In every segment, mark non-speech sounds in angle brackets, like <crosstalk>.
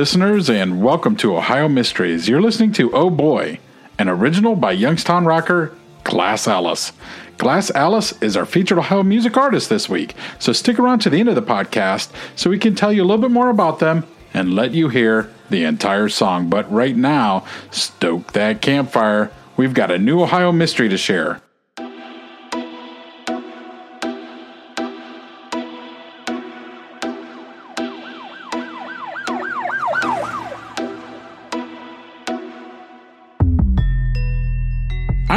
listeners, and welcome to Ohio Mysteries. You're listening to Oh Boy, an original by Youngstown rocker Glass Alice. Glass Alice is our featured Ohio music artist this week, so stick around to the end of the podcast so we can tell you a little bit more about them and let you hear the entire song. But right now, stoke that campfire. We've got a new Ohio mystery to share.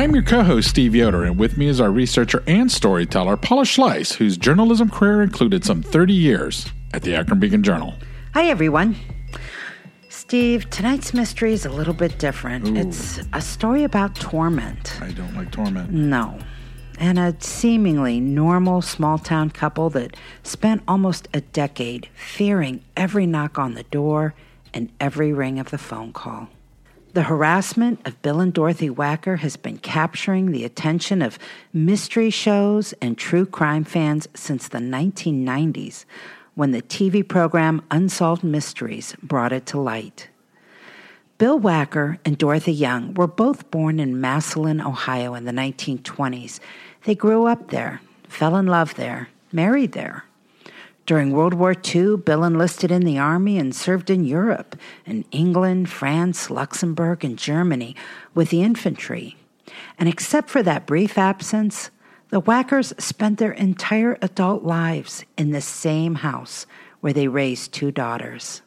I'm your co host, Steve Yoder, and with me is our researcher and storyteller, Paula Schleiss, whose journalism career included some 30 years at the Akron Beacon Journal. Hi, everyone. Steve, tonight's mystery is a little bit different. It's a story about torment. I don't like torment. No. And a seemingly normal small town couple that spent almost a decade fearing every knock on the door and every ring of the phone call. The harassment of Bill and Dorothy Wacker has been capturing the attention of mystery shows and true crime fans since the 1990s when the TV program Unsolved Mysteries brought it to light. Bill Wacker and Dorothy Young were both born in Massillon, Ohio in the 1920s. They grew up there, fell in love there, married there. During World War II, Bill enlisted in the Army and served in Europe, in England, France, Luxembourg, and Germany with the infantry. And except for that brief absence, the Wackers spent their entire adult lives in the same house where they raised two daughters.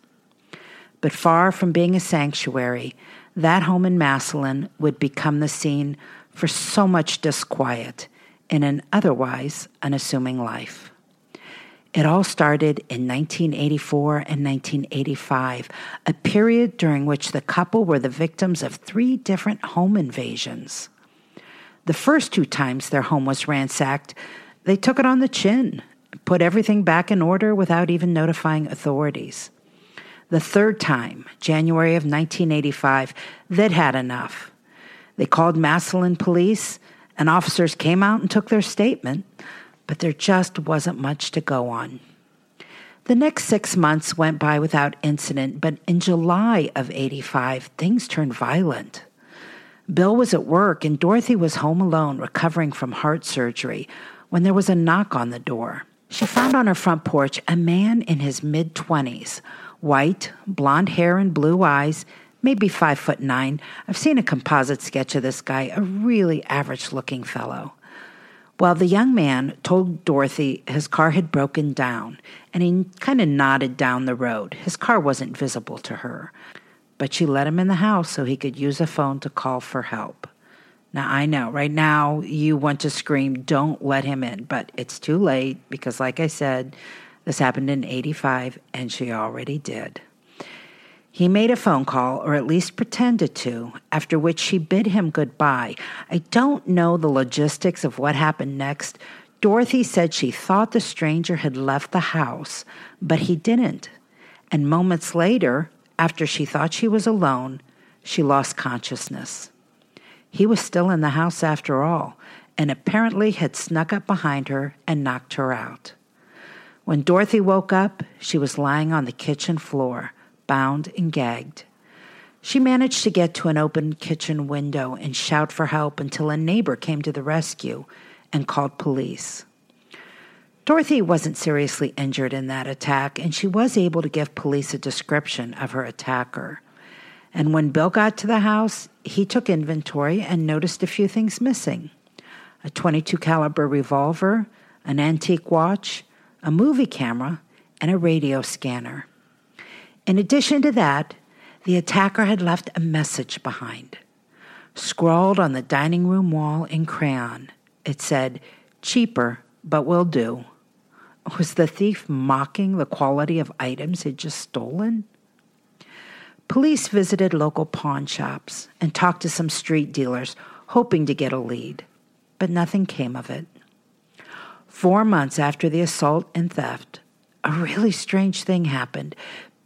But far from being a sanctuary, that home in Massillon would become the scene for so much disquiet in an otherwise unassuming life. It all started in 1984 and 1985, a period during which the couple were the victims of three different home invasions. The first two times their home was ransacked, they took it on the chin, put everything back in order without even notifying authorities. The third time, January of 1985, they'd had enough. They called Massillon police, and officers came out and took their statement, but there just wasn't much to go on. The next six months went by without incident, but in July of 85, things turned violent. Bill was at work and Dorothy was home alone recovering from heart surgery when there was a knock on the door. She found on her front porch a man in his mid 20s, white, blonde hair and blue eyes, maybe five foot nine. I've seen a composite sketch of this guy, a really average looking fellow. Well, the young man told Dorothy his car had broken down, and he kind of nodded down the road. His car wasn't visible to her, but she let him in the house so he could use a phone to call for help. Now, I know right now you want to scream, don't let him in, but it's too late because, like I said, this happened in 85 and she already did. He made a phone call, or at least pretended to, after which she bid him goodbye. I don't know the logistics of what happened next. Dorothy said she thought the stranger had left the house, but he didn't. And moments later, after she thought she was alone, she lost consciousness. He was still in the house after all, and apparently had snuck up behind her and knocked her out. When Dorothy woke up, she was lying on the kitchen floor, bound and gagged. She managed to get to an open kitchen window and shout for help until a neighbor came to the rescue and called police. Dorothy wasn't seriously injured in that attack, and she was able to give police a description of her attacker. And when Bill got to the house, he took inventory and noticed a few things missing. A 22 caliber revolver, an antique watch, a movie camera, and a radio scanner. In addition to that, the attacker had left a message behind. Scrawled on the dining room wall in crayon, it said, Cheaper, but will do. Was the thief mocking the quality of items he'd just stolen? Police visited local pawn shops and talked to some street dealers, hoping to get a lead, but nothing came of it. Four months after the assault and theft, a really strange thing happened.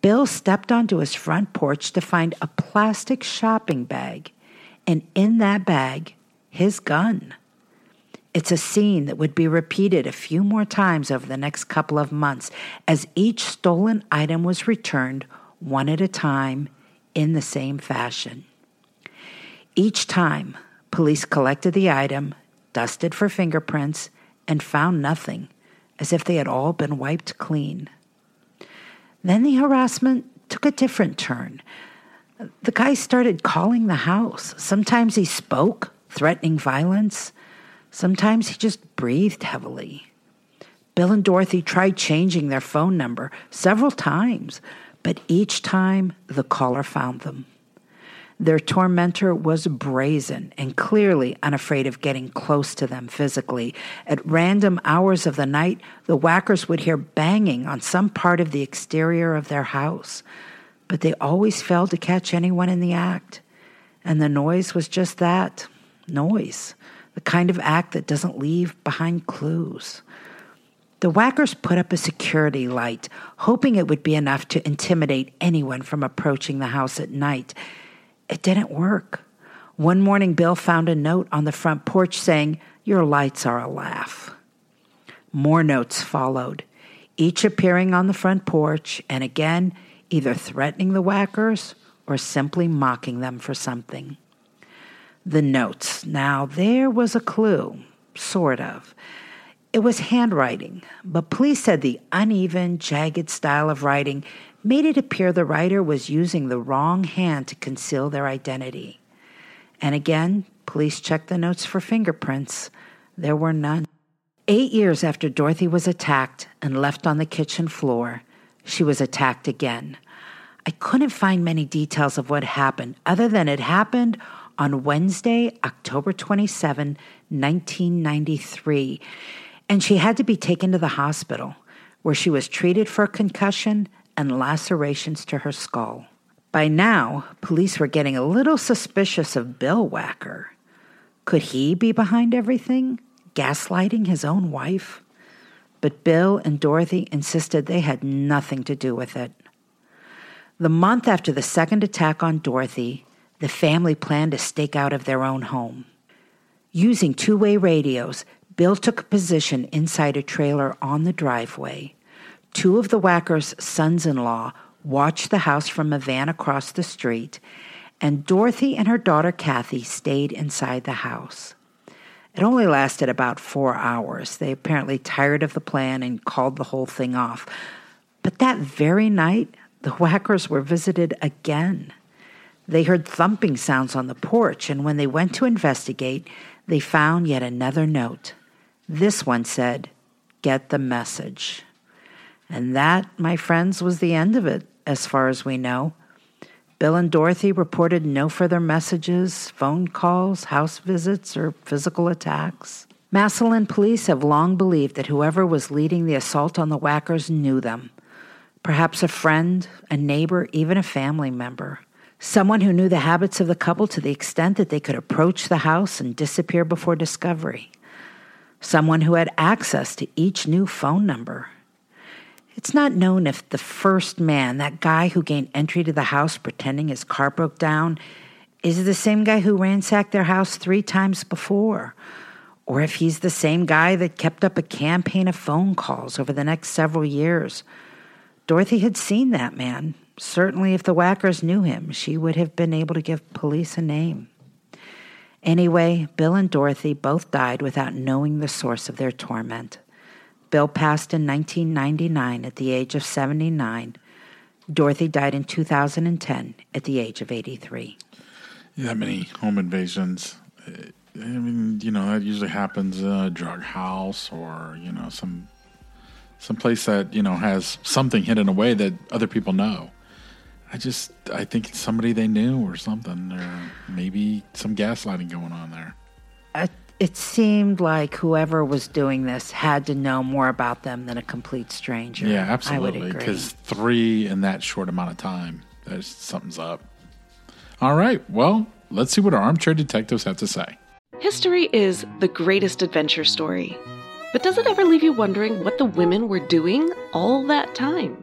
Bill stepped onto his front porch to find a plastic shopping bag and in that bag, his gun. It's a scene that would be repeated a few more times over the next couple of months as each stolen item was returned one at a time in the same fashion. Each time, police collected the item, dusted for fingerprints, and found nothing, as if they had all been wiped clean. Then the harassment took a different turn. The guy started calling the house. Sometimes he spoke, threatening violence. Sometimes he just breathed heavily. Bill and Dorothy tried changing their phone number several times, but each time the caller found them. Their tormentor was brazen and clearly unafraid of getting close to them physically. At random hours of the night, the Wackers would hear banging on some part of the exterior of their house, but they always failed to catch anyone in the act. And the noise was just that noise, the kind of act that doesn't leave behind clues. The Wackers put up a security light, hoping it would be enough to intimidate anyone from approaching the house at night. It didn't work. One morning, Bill found a note on the front porch saying, Your lights are a laugh. More notes followed, each appearing on the front porch, and again, either threatening the Wackers or simply mocking them for something. The notes. Now, there was a clue, sort of. It was handwriting, but police said the uneven, jagged style of writing made it appear the writer was using the wrong hand to conceal their identity. And again, police checked the notes for fingerprints. There were none. Eight years after Dorothy was attacked and left on the kitchen floor, she was attacked again. I couldn't find many details of what happened, other than it happened on Wednesday, October 27, 1993, and she had to be taken to the hospital, where she was treated for a concussion and lacerations to her skull. By now, police were getting a little suspicious of Bill Wacker. Could he be behind everything, gaslighting his own wife? But Bill and Dorothy insisted they had nothing to do with it. The month after the second attack on Dorothy, the family planned a stake out of their own home. Using two way radios, Bill took a position inside a trailer on the driveway. Two of the Wacker's sons in law watched the house from a van across the street, and Dorothy and her daughter Kathy stayed inside the house. It only lasted about four hours. They apparently tired of the plan and called the whole thing off. But that very night, the Wackers were visited again. They heard thumping sounds on the porch, and when they went to investigate, they found yet another note. This one said, Get the message. And that, my friends, was the end of it, as far as we know. Bill and Dorothy reported no further messages, phone calls, house visits, or physical attacks. Massillon police have long believed that whoever was leading the assault on the Wackers knew them. Perhaps a friend, a neighbor, even a family member. Someone who knew the habits of the couple to the extent that they could approach the house and disappear before discovery. Someone who had access to each new phone number it's not known if the first man, that guy who gained entry to the house pretending his car broke down, is the same guy who ransacked their house three times before, or if he's the same guy that kept up a campaign of phone calls over the next several years. Dorothy had seen that man. Certainly, if the Wackers knew him, she would have been able to give police a name. Anyway, Bill and Dorothy both died without knowing the source of their torment. Bill passed in 1999 at the age of 79. Dorothy died in 2010 at the age of 83. That many home invasions. I mean, you know, that usually happens in a drug house or, you know, some some place that, you know, has something hidden away that other people know. I just I think it's somebody they knew or something or maybe some gaslighting going on there. Uh, it seemed like whoever was doing this had to know more about them than a complete stranger. Yeah, I would absolutely. agree. Because three in that short amount of time, there's something's up. All right. Well, let's see what our armchair detectives have to say. History is the greatest adventure story. But does it ever leave you wondering what the women were doing all that time?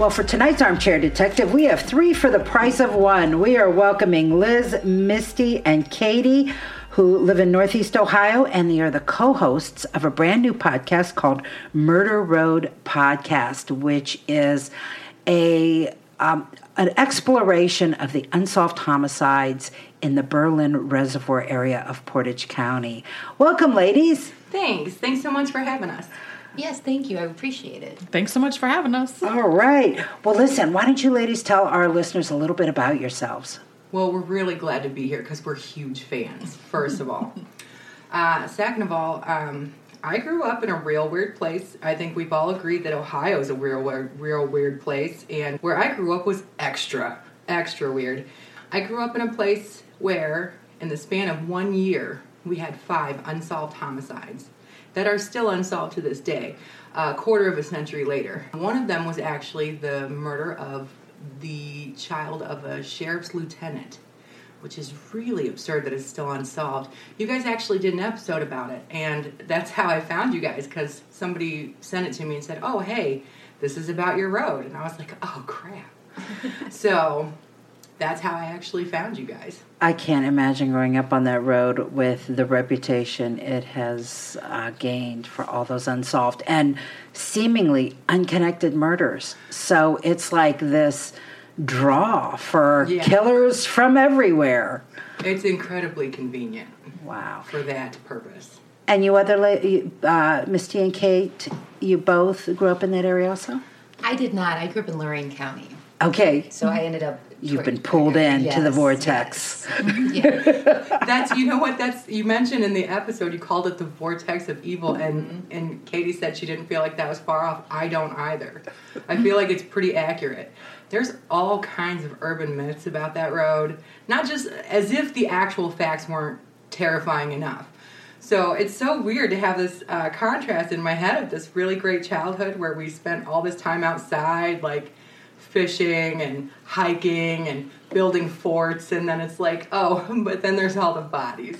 Well, for tonight's Armchair Detective, we have three for the price of one. We are welcoming Liz, Misty, and Katie, who live in Northeast Ohio, and they are the co hosts of a brand new podcast called Murder Road Podcast, which is a um, an exploration of the unsolved homicides in the Berlin Reservoir area of Portage County. Welcome, ladies. Thanks. Thanks so much for having us. Yes, thank you. I appreciate it. Thanks so much for having us. All right. Well, listen, why don't you ladies tell our listeners a little bit about yourselves? Well, we're really glad to be here because we're huge fans, first of all. <laughs> Uh, second of all, um, I grew up in a real weird place. I think we've all agreed that Ohio is a real, weird, real weird place, and where I grew up was extra, extra weird. I grew up in a place where, in the span of one year, we had five unsolved homicides that are still unsolved to this day, a quarter of a century later. One of them was actually the murder of the child of a sheriff's lieutenant, which is really absurd that it's still unsolved. You guys actually did an episode about it, and that's how I found you guys because somebody sent it to me and said, Oh, hey, this is about your road. And I was like, Oh, crap. <laughs> so that's how I actually found you guys. I can't imagine growing up on that road with the reputation it has uh, gained for all those unsolved and seemingly unconnected murders. So it's like this draw for Yeah. killers from everywhere. It's incredibly convenient Wow. for that purpose. And you other, la- uh, Misty and Kate, you both grew up in that area also? I did not. I grew up in Lorain County, Okay. so I ended up. You've been pulled in to the vortex. yes. <laughs> yeah. That's you know what that's you mentioned in the episode you called it the vortex of evil and and Katie said she didn't feel like that was far off. I don't either. I feel like it's pretty accurate. There's all kinds of urban myths about that road, not just as if the actual facts weren't terrifying enough. So it's so weird to have this uh, contrast in my head of this really great childhood where we spent all this time outside, like fishing and hiking and building forts, and then it's like, oh, <laughs> but then there's all the bodies.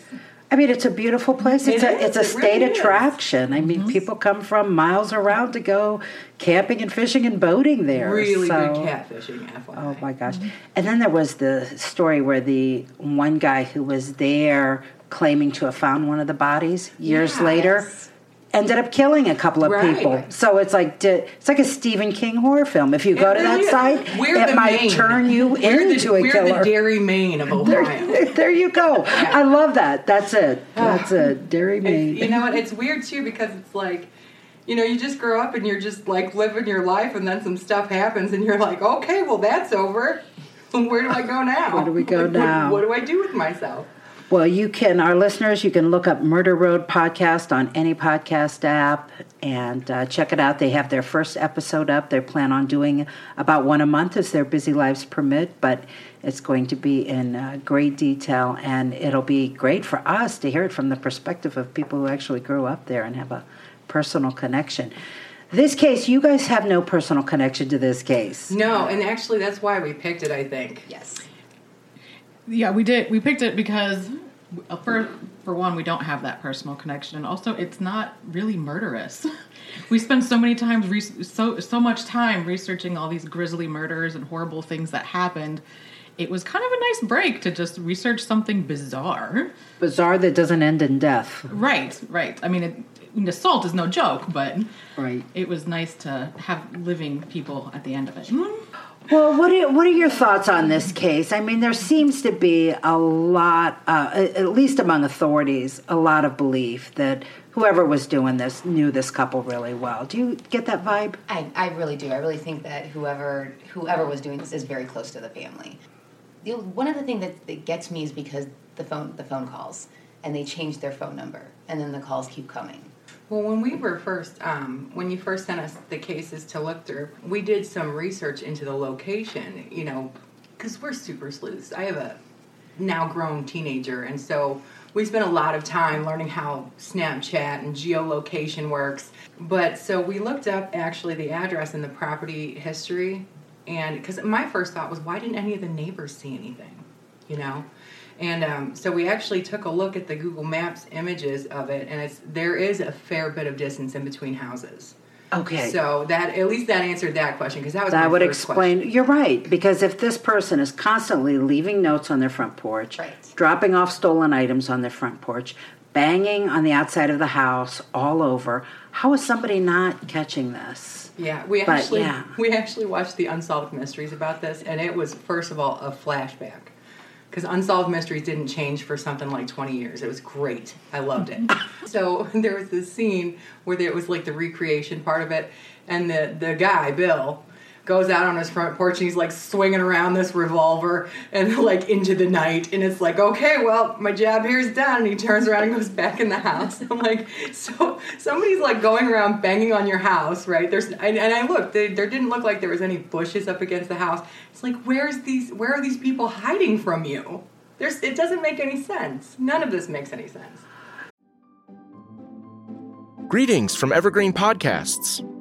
I mean, it's a beautiful place. It's It a is, it's a it state really is. attraction. I mean, mm-hmm. people come from miles around to go camping and fishing and boating there. Really so- good catfishing, FYI. Oh my gosh! Mm-hmm. And then there was the story where the one guy who was there claiming to have found one of the bodies years Yes. later ended up killing a couple of Right. people. So it's like it's like a Stephen King horror film. If you go It to really that site, We're it might Maine. turn you we're into the, a we're killer. the Dairy Maine of Ohio. <laughs> there you go. I love that. That's it. <sighs> That's it. Dairy It's- Maine. you know what? It's weird too because it's like, you know, you just grow up and you're just like living your life, and then some stuff happens, and you're like, okay, well that's over. <laughs> Where do I go now? Where do we go Like, now? What, what do I do with myself? Well, you can, our listeners, you can look up Murder Road Podcast on any podcast app and uh, check it out. They have their first episode up. They plan on doing about one a month as their busy lives permit, but it's going to be in uh, great detail and it'll be great for us to hear it from the perspective of people who actually grew up there and have a personal connection. This case, you guys have no personal connection to this case. No, and actually that's why we picked it. I think. Yes. Yeah, we did. We picked it because, uh, for for one, we don't have that personal connection, and also it's not really murderous. <laughs> We spend so many times re- so so much time researching all these grisly murders and horrible things that happened. It was kind of a nice break to just research something bizarre. Bizarre that doesn't end in death. Right, right. I mean, it, I mean, assault is no joke, but Right. it was nice to have living people at the end of it. Well, what are, what are your thoughts on this case? I mean, there seems to be a lot, uh, at least among authorities, a lot of belief that whoever was doing this knew this couple really well. Do you get that vibe? I, I really do. I really think that whoever whoever was doing this is very close to the family. The, one of the things that, that gets me is because the phone the phone calls and they change their phone number and then the calls keep coming. Well, when we were first, um, when you first sent us the cases to look through, we did some research into the location, you know, because we're super sleuths. I have a now grown teenager, and so we spent a lot of time learning how Snapchat and geolocation works. But so we looked up actually the address and the property history, and because my first thought was, why didn't any of the neighbors see anything, you know? And um, so we actually took a look at the Google Maps images of it, and it's there is a fair bit of distance in between houses. Okay. So that at least that answered that question because that was that would explain. question. You're right because if this person is constantly leaving notes on their front porch, Right. dropping off stolen items on their front porch, banging on the outside of the house all over, how is somebody not catching this? Yeah, we But, actually yeah. we actually watched the unsolved mysteries about this, and it was first of all a flashback because unsolved mysteries didn't change for something like 20 years. It was great. I loved it. <laughs> so there was this scene where there was like the recreation part of it, and the the guy Bill goes out on his front porch and he's like swinging around this revolver and <laughs> like into the night. And it's like okay well my job here's done. And he turns around and goes back in the house. <laughs> I'm like so somebody's like going around banging on your house right? There's and, and i looked they, there didn't look like there was any bushes up against the house. It's like where's these where are these people hiding from you? There's it doesn't make any sense. None of this makes any sense. Greetings from Evergreen Podcasts.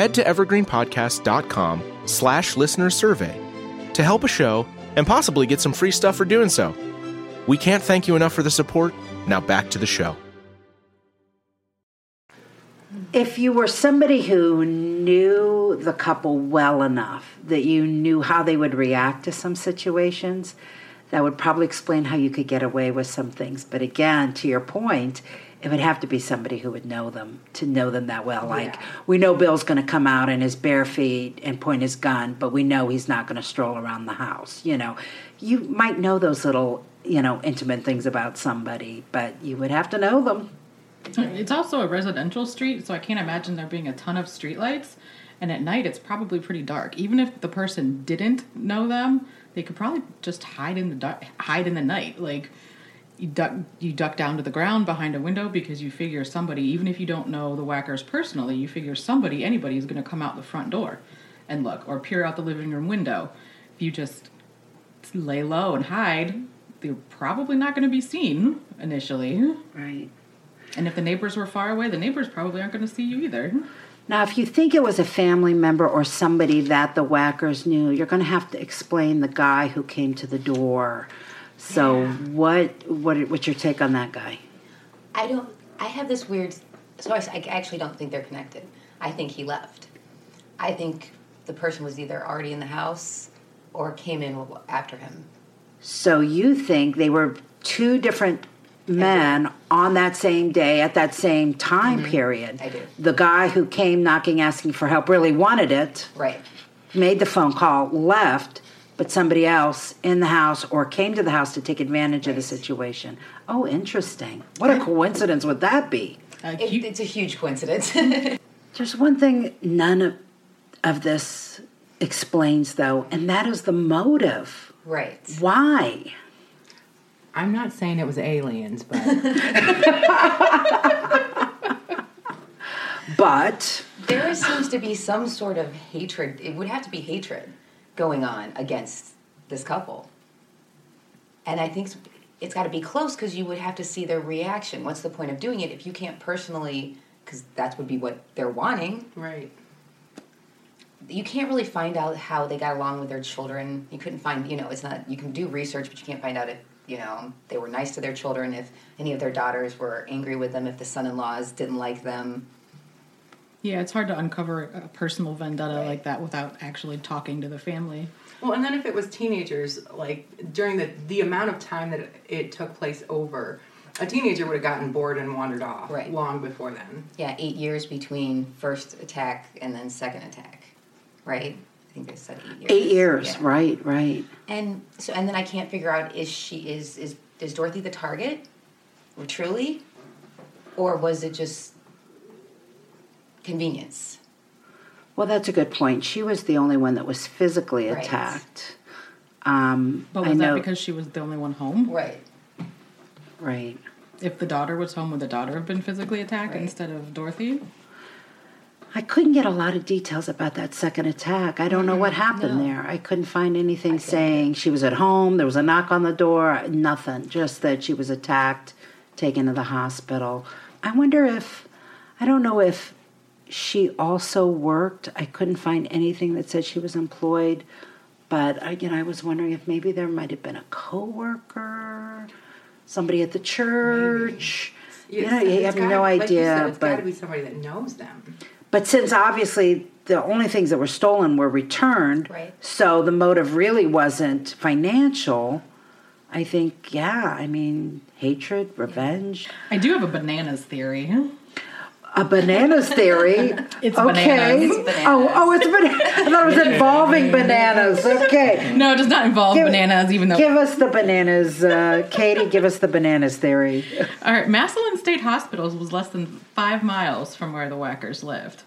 Head to evergreenpodcast.com slash listener survey to help a show and possibly get some free stuff for doing so. We can't thank you enough for the support. Now back to the show. If you were somebody who knew the couple well enough that you knew how they would react to some situations, that would probably explain how you could get away with some things. But again, to your point, it would have to be somebody who would know them to know them that well. Like Yeah. we know Bill's going to come out in his bare feet and point his gun, but we know he's not going to stroll around the house. You know, you might know those little you know intimate things about somebody, but you would have to know them. It's also a residential street, so I can't imagine there being a ton of streetlights. And at night, it's probably pretty dark. Even if the person didn't know them, they could probably just hide in the dark, hide in the night. Like you duck, you duck down to the ground behind a window because you figure somebody, even if you don't know the Wackers personally, you figure somebody, anybody, is going to come out the front door and look, or peer out the living room window. If you just lay low and hide, they're probably not going to be seen initially. Right. And if the neighbors were far away, the neighbors probably aren't going to see you either. Now, if you think it was a family member or somebody that the Wackers knew, you're going to have to explain the guy who came to the door. So, what what what's your take on that guy? I don't. I have this weird. So I, I actually don't think they're connected. I think he left. I think the person was either already in the house or came in after him. So you think they were two different men on that same day at that same time period? Mm-hmm. I do. The guy who came knocking, asking for help, really wanted it, Right. made the phone call, left, but somebody else in the house or came to the house to take advantage of the situation. Oh, interesting. What a coincidence would that be? Uh, It, it's a huge coincidence. <laughs> There's one thing none of, of this explains, though, and that is the motive. right. Why? i'm not saying it was aliens but <laughs> But There seems to be some sort of hatred. It would have to be hatred going on against this couple. And I think it's got to be close because you would have to see their reaction. What's the point of doing it if you can't personally, because that would be what they're wanting. right You can't really find out how they got along with their children. You couldn't find, you know, it's not, you can do research, but you can't find out if, you know, they were nice to their children, if any of their daughters were angry with them, if the son in laws didn't like them. Yeah, it's hard to uncover a personal vendetta Right. like that without actually talking to the family. Well, and then if it was teenagers, like during the the amount of time that it took place over, A teenager would have gotten bored and wandered off Right. long before then. Yeah, eight years between first attack and then second attack, right? I think they said eight years. Eight years, Yeah. right, right. And so, and then I can't figure out is she is is is Dorothy the target, truly, or was it just convenience? Well, that's a good point. She was the only one that was physically Right. attacked. Um, But I was know, that because she was the only one home? Right. right. If the daughter was home, would the daughter have been physically attacked Right. instead of Dorothy? I couldn't get a lot of details about that second attack. I don't know what happened no. there. I couldn't find anything saying she was at home, there was a knock on the door, nothing. Just that she was attacked, taken to the hospital. I wonder if, I don't know if she also worked. I couldn't find anything that said she was employed. But I, you know, I was wondering if maybe there might have been a coworker, somebody at the church. You know, you it's have gotta- no like you idea. said, it's got but to be somebody that knows them. but since obviously the only things that were stolen were returned, Right. so the motive really wasn't financial, I think, yeah, I mean, hatred, revenge, I do have a bananas theory. A bananas theory. It's okay. bananas. It's bananas. Oh, oh, it's bananas. I thought it was <laughs> involving bananas. Okay. No, it does not involve Give- bananas, even though. Give us the bananas, uh, Katie. Give us the bananas theory. All right, Massillon State Hospitals was less than five miles from where the Wackers lived.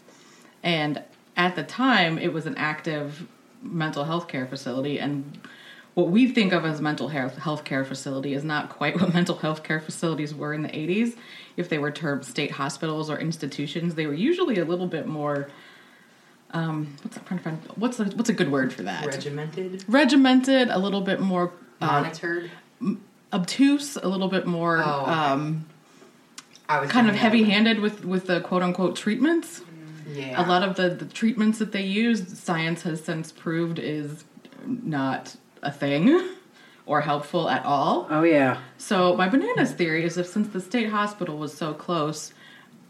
And at the time, it was an active mental health care facility. And what we think of as mental health health care facility is not quite what <laughs> mental health care facilities were in the 80s. If they were termed state hospitals or institutions, they were usually a little bit more. Um, what's I'm trying to find? What's a, what's a good word for that? Regimented, Regimented, a little bit more uh, monitored. obtuse, a little bit more Oh, um, I was kind of heavy-handed with with the quote unquote treatments. Yeah. A lot of the, the treatments that they used, science has since proved is not a thing <laughs> or helpful at all. Oh yeah. So my bananas theory is if since the state hospital was so close,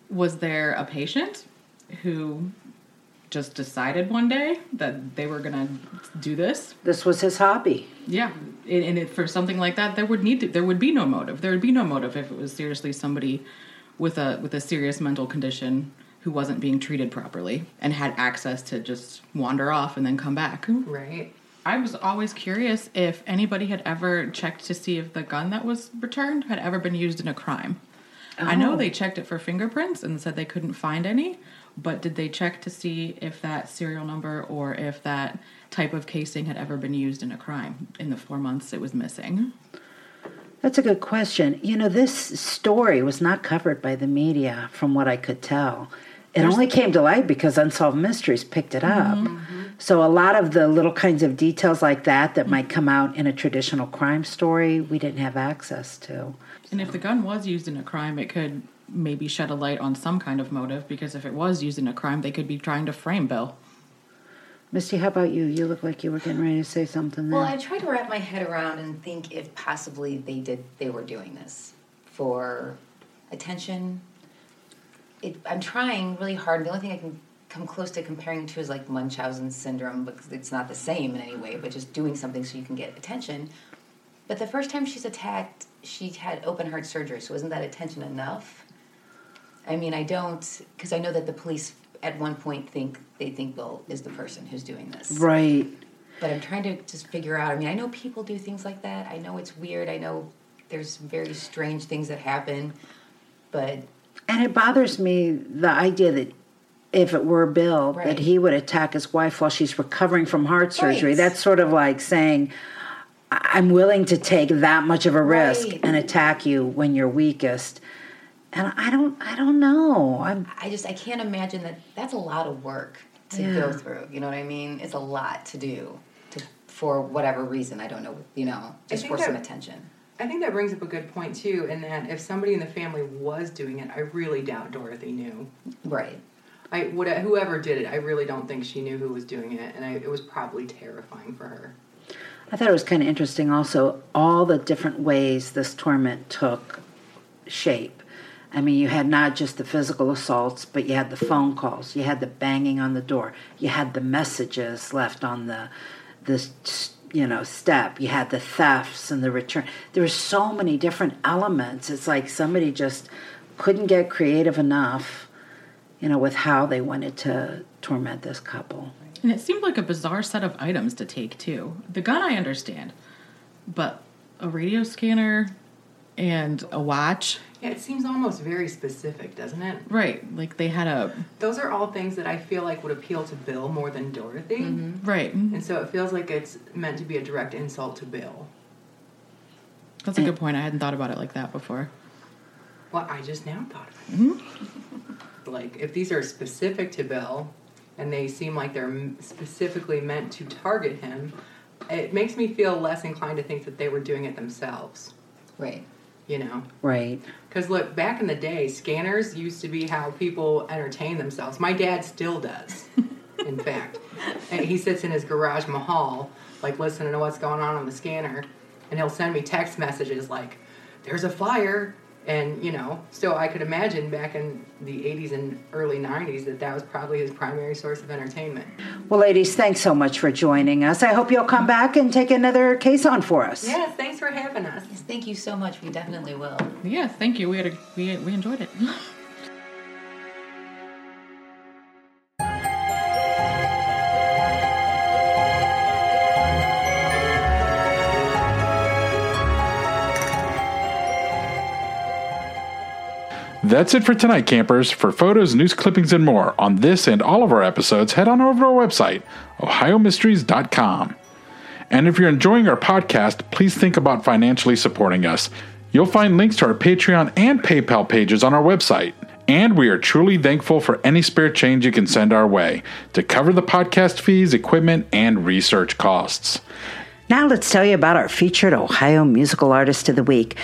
was there a patient who just decided one day that they were gonna do this? This was his hobby. Yeah, and, and it, for something like that, there would need to there would be no motive. There would be no motive if it was seriously somebody with a with a serious mental condition who wasn't being treated properly and had access to just wander off and then come back. right. I was always curious if anybody had ever checked to see if the gun that was returned had ever been used in a crime. I know oh. they checked it for fingerprints and said they couldn't find any, but did they check to see if that serial number or if that type of casing had ever been used in a crime in the four months it was missing? That's a good question. You know, this story was not covered by the media, from what I could tell. It only came to light because Unsolved Mysteries picked it up. Mm-hmm. So a lot of the little kinds of details like that that might come out in a traditional crime story, we didn't have access to. And if the gun was used in a crime, it could maybe shed a light on some kind of motive because if it was used in a crime, they could be trying to frame Bill. Misty, how about you? You look like you were getting ready to say something there. Well, I tried to wrap my head around and think if possibly they did they were doing this for attention. It, I'm trying really hard. The only thing I can come close to comparing to is like Munchausen syndrome because it's not the same in any way, but just doing something so you can get attention. But the first time she's attacked, she had open heart surgery, so isn't that attention enough? I mean, I don't because I know that the police at one point think they think Bill is the person who's doing this. right. But I'm trying to just figure out. I mean, I know people do things like that. I know it's weird. I know there's very strange things that happen. But And it bothers me the idea that if it were Bill, Right. that he would attack his wife while she's recovering from heart surgery. Right. That's sort of like saying, "I- I'm willing to take that much of a risk Right. and attack you when you're weakest. And I don't, I don't know. I'm, I just I can't imagine that that's a lot of work to Yeah. go through. You know what I mean? It's a lot to do to, for whatever reason. I don't know. You know, just think for some attention. I think that brings up a good point too, in that if somebody in the family was doing it, I really doubt Dorothy knew. Right. I would whoever did it, I really don't think she knew who was doing it, and I, it was probably terrifying for her. I thought it was kind of interesting also all the different ways this torment took shape. I mean, you had not just the physical assaults, but you had the phone calls, you had the banging on the door, you had the messages left on the the you know, step. You had the thefts and the return. There were so many different elements. It's like somebody just couldn't get creative enough, you know, with how they wanted to torment this couple. And it seemed like a bizarre set of items to take too. The gun I understand, but a radio scanner and a watch, Yeah, it seems almost very specific, doesn't it? right? Like they had a Those are all things that I feel like would appeal to Bill more than Dorothy. Mm-hmm. right. And so it feels like it's meant to be a direct insult to Bill. That's a good point. I hadn't thought about it like that before. Well, I just now thought of it. Mm-hmm. Like, if these are specific to Bill and they seem like they're specifically meant to target him, it makes me feel less inclined to think that they were doing it themselves, Right. you know? Right. Because look, back in the day, scanners used to be how people entertain themselves. My dad still does, <laughs> in fact. And he sits in his garage mahal, like listening to what's going on on the scanner, and he'll send me text messages like, "There's a fire," and you know. So I could imagine back in the '80s and early '90s that that was probably his primary source of entertainment. Well, ladies, thanks so much for joining us. I hope you'll come back and take another case on for us. Yes, thanks for having us. Yes, thank you so much. We definitely will. Yeah, thank you. We had a we we enjoyed it. <laughs> That's it for tonight, campers. For photos, news clippings, and more on this and all of our episodes, head on over to our website, ohiomysteries.com. And if you're enjoying our podcast, please think about financially supporting us. You'll find links to our Patreon and PayPal pages on our website. And we are truly thankful for any spare change you can send our way to cover the podcast fees, equipment, and research costs. Now let's tell you about our featured Ohio Musical Artist of the Week.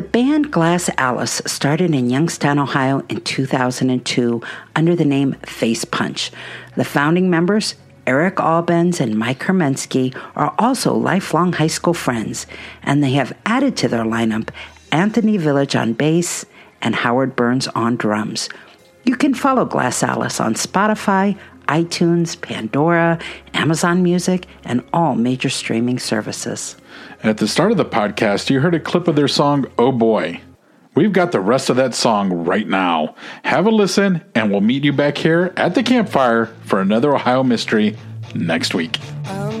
The band Glass Alice started in Youngstown, Ohio in 2002 under the name Face Punch. The founding members, Eric Albens and Mike Hermensky, are also lifelong high school friends, and they have added to their lineup Anthony Village on bass and Howard Burns on drums. You can follow Glass Alice on Spotify, iTunes, Pandora, Amazon Music, and all major streaming services. At the start of the podcast, you heard a clip of their song, Oh Boy. We've got the rest of that song right now. Have a listen, and we'll meet you back here at the campfire for another Ohio Mystery next week. I'm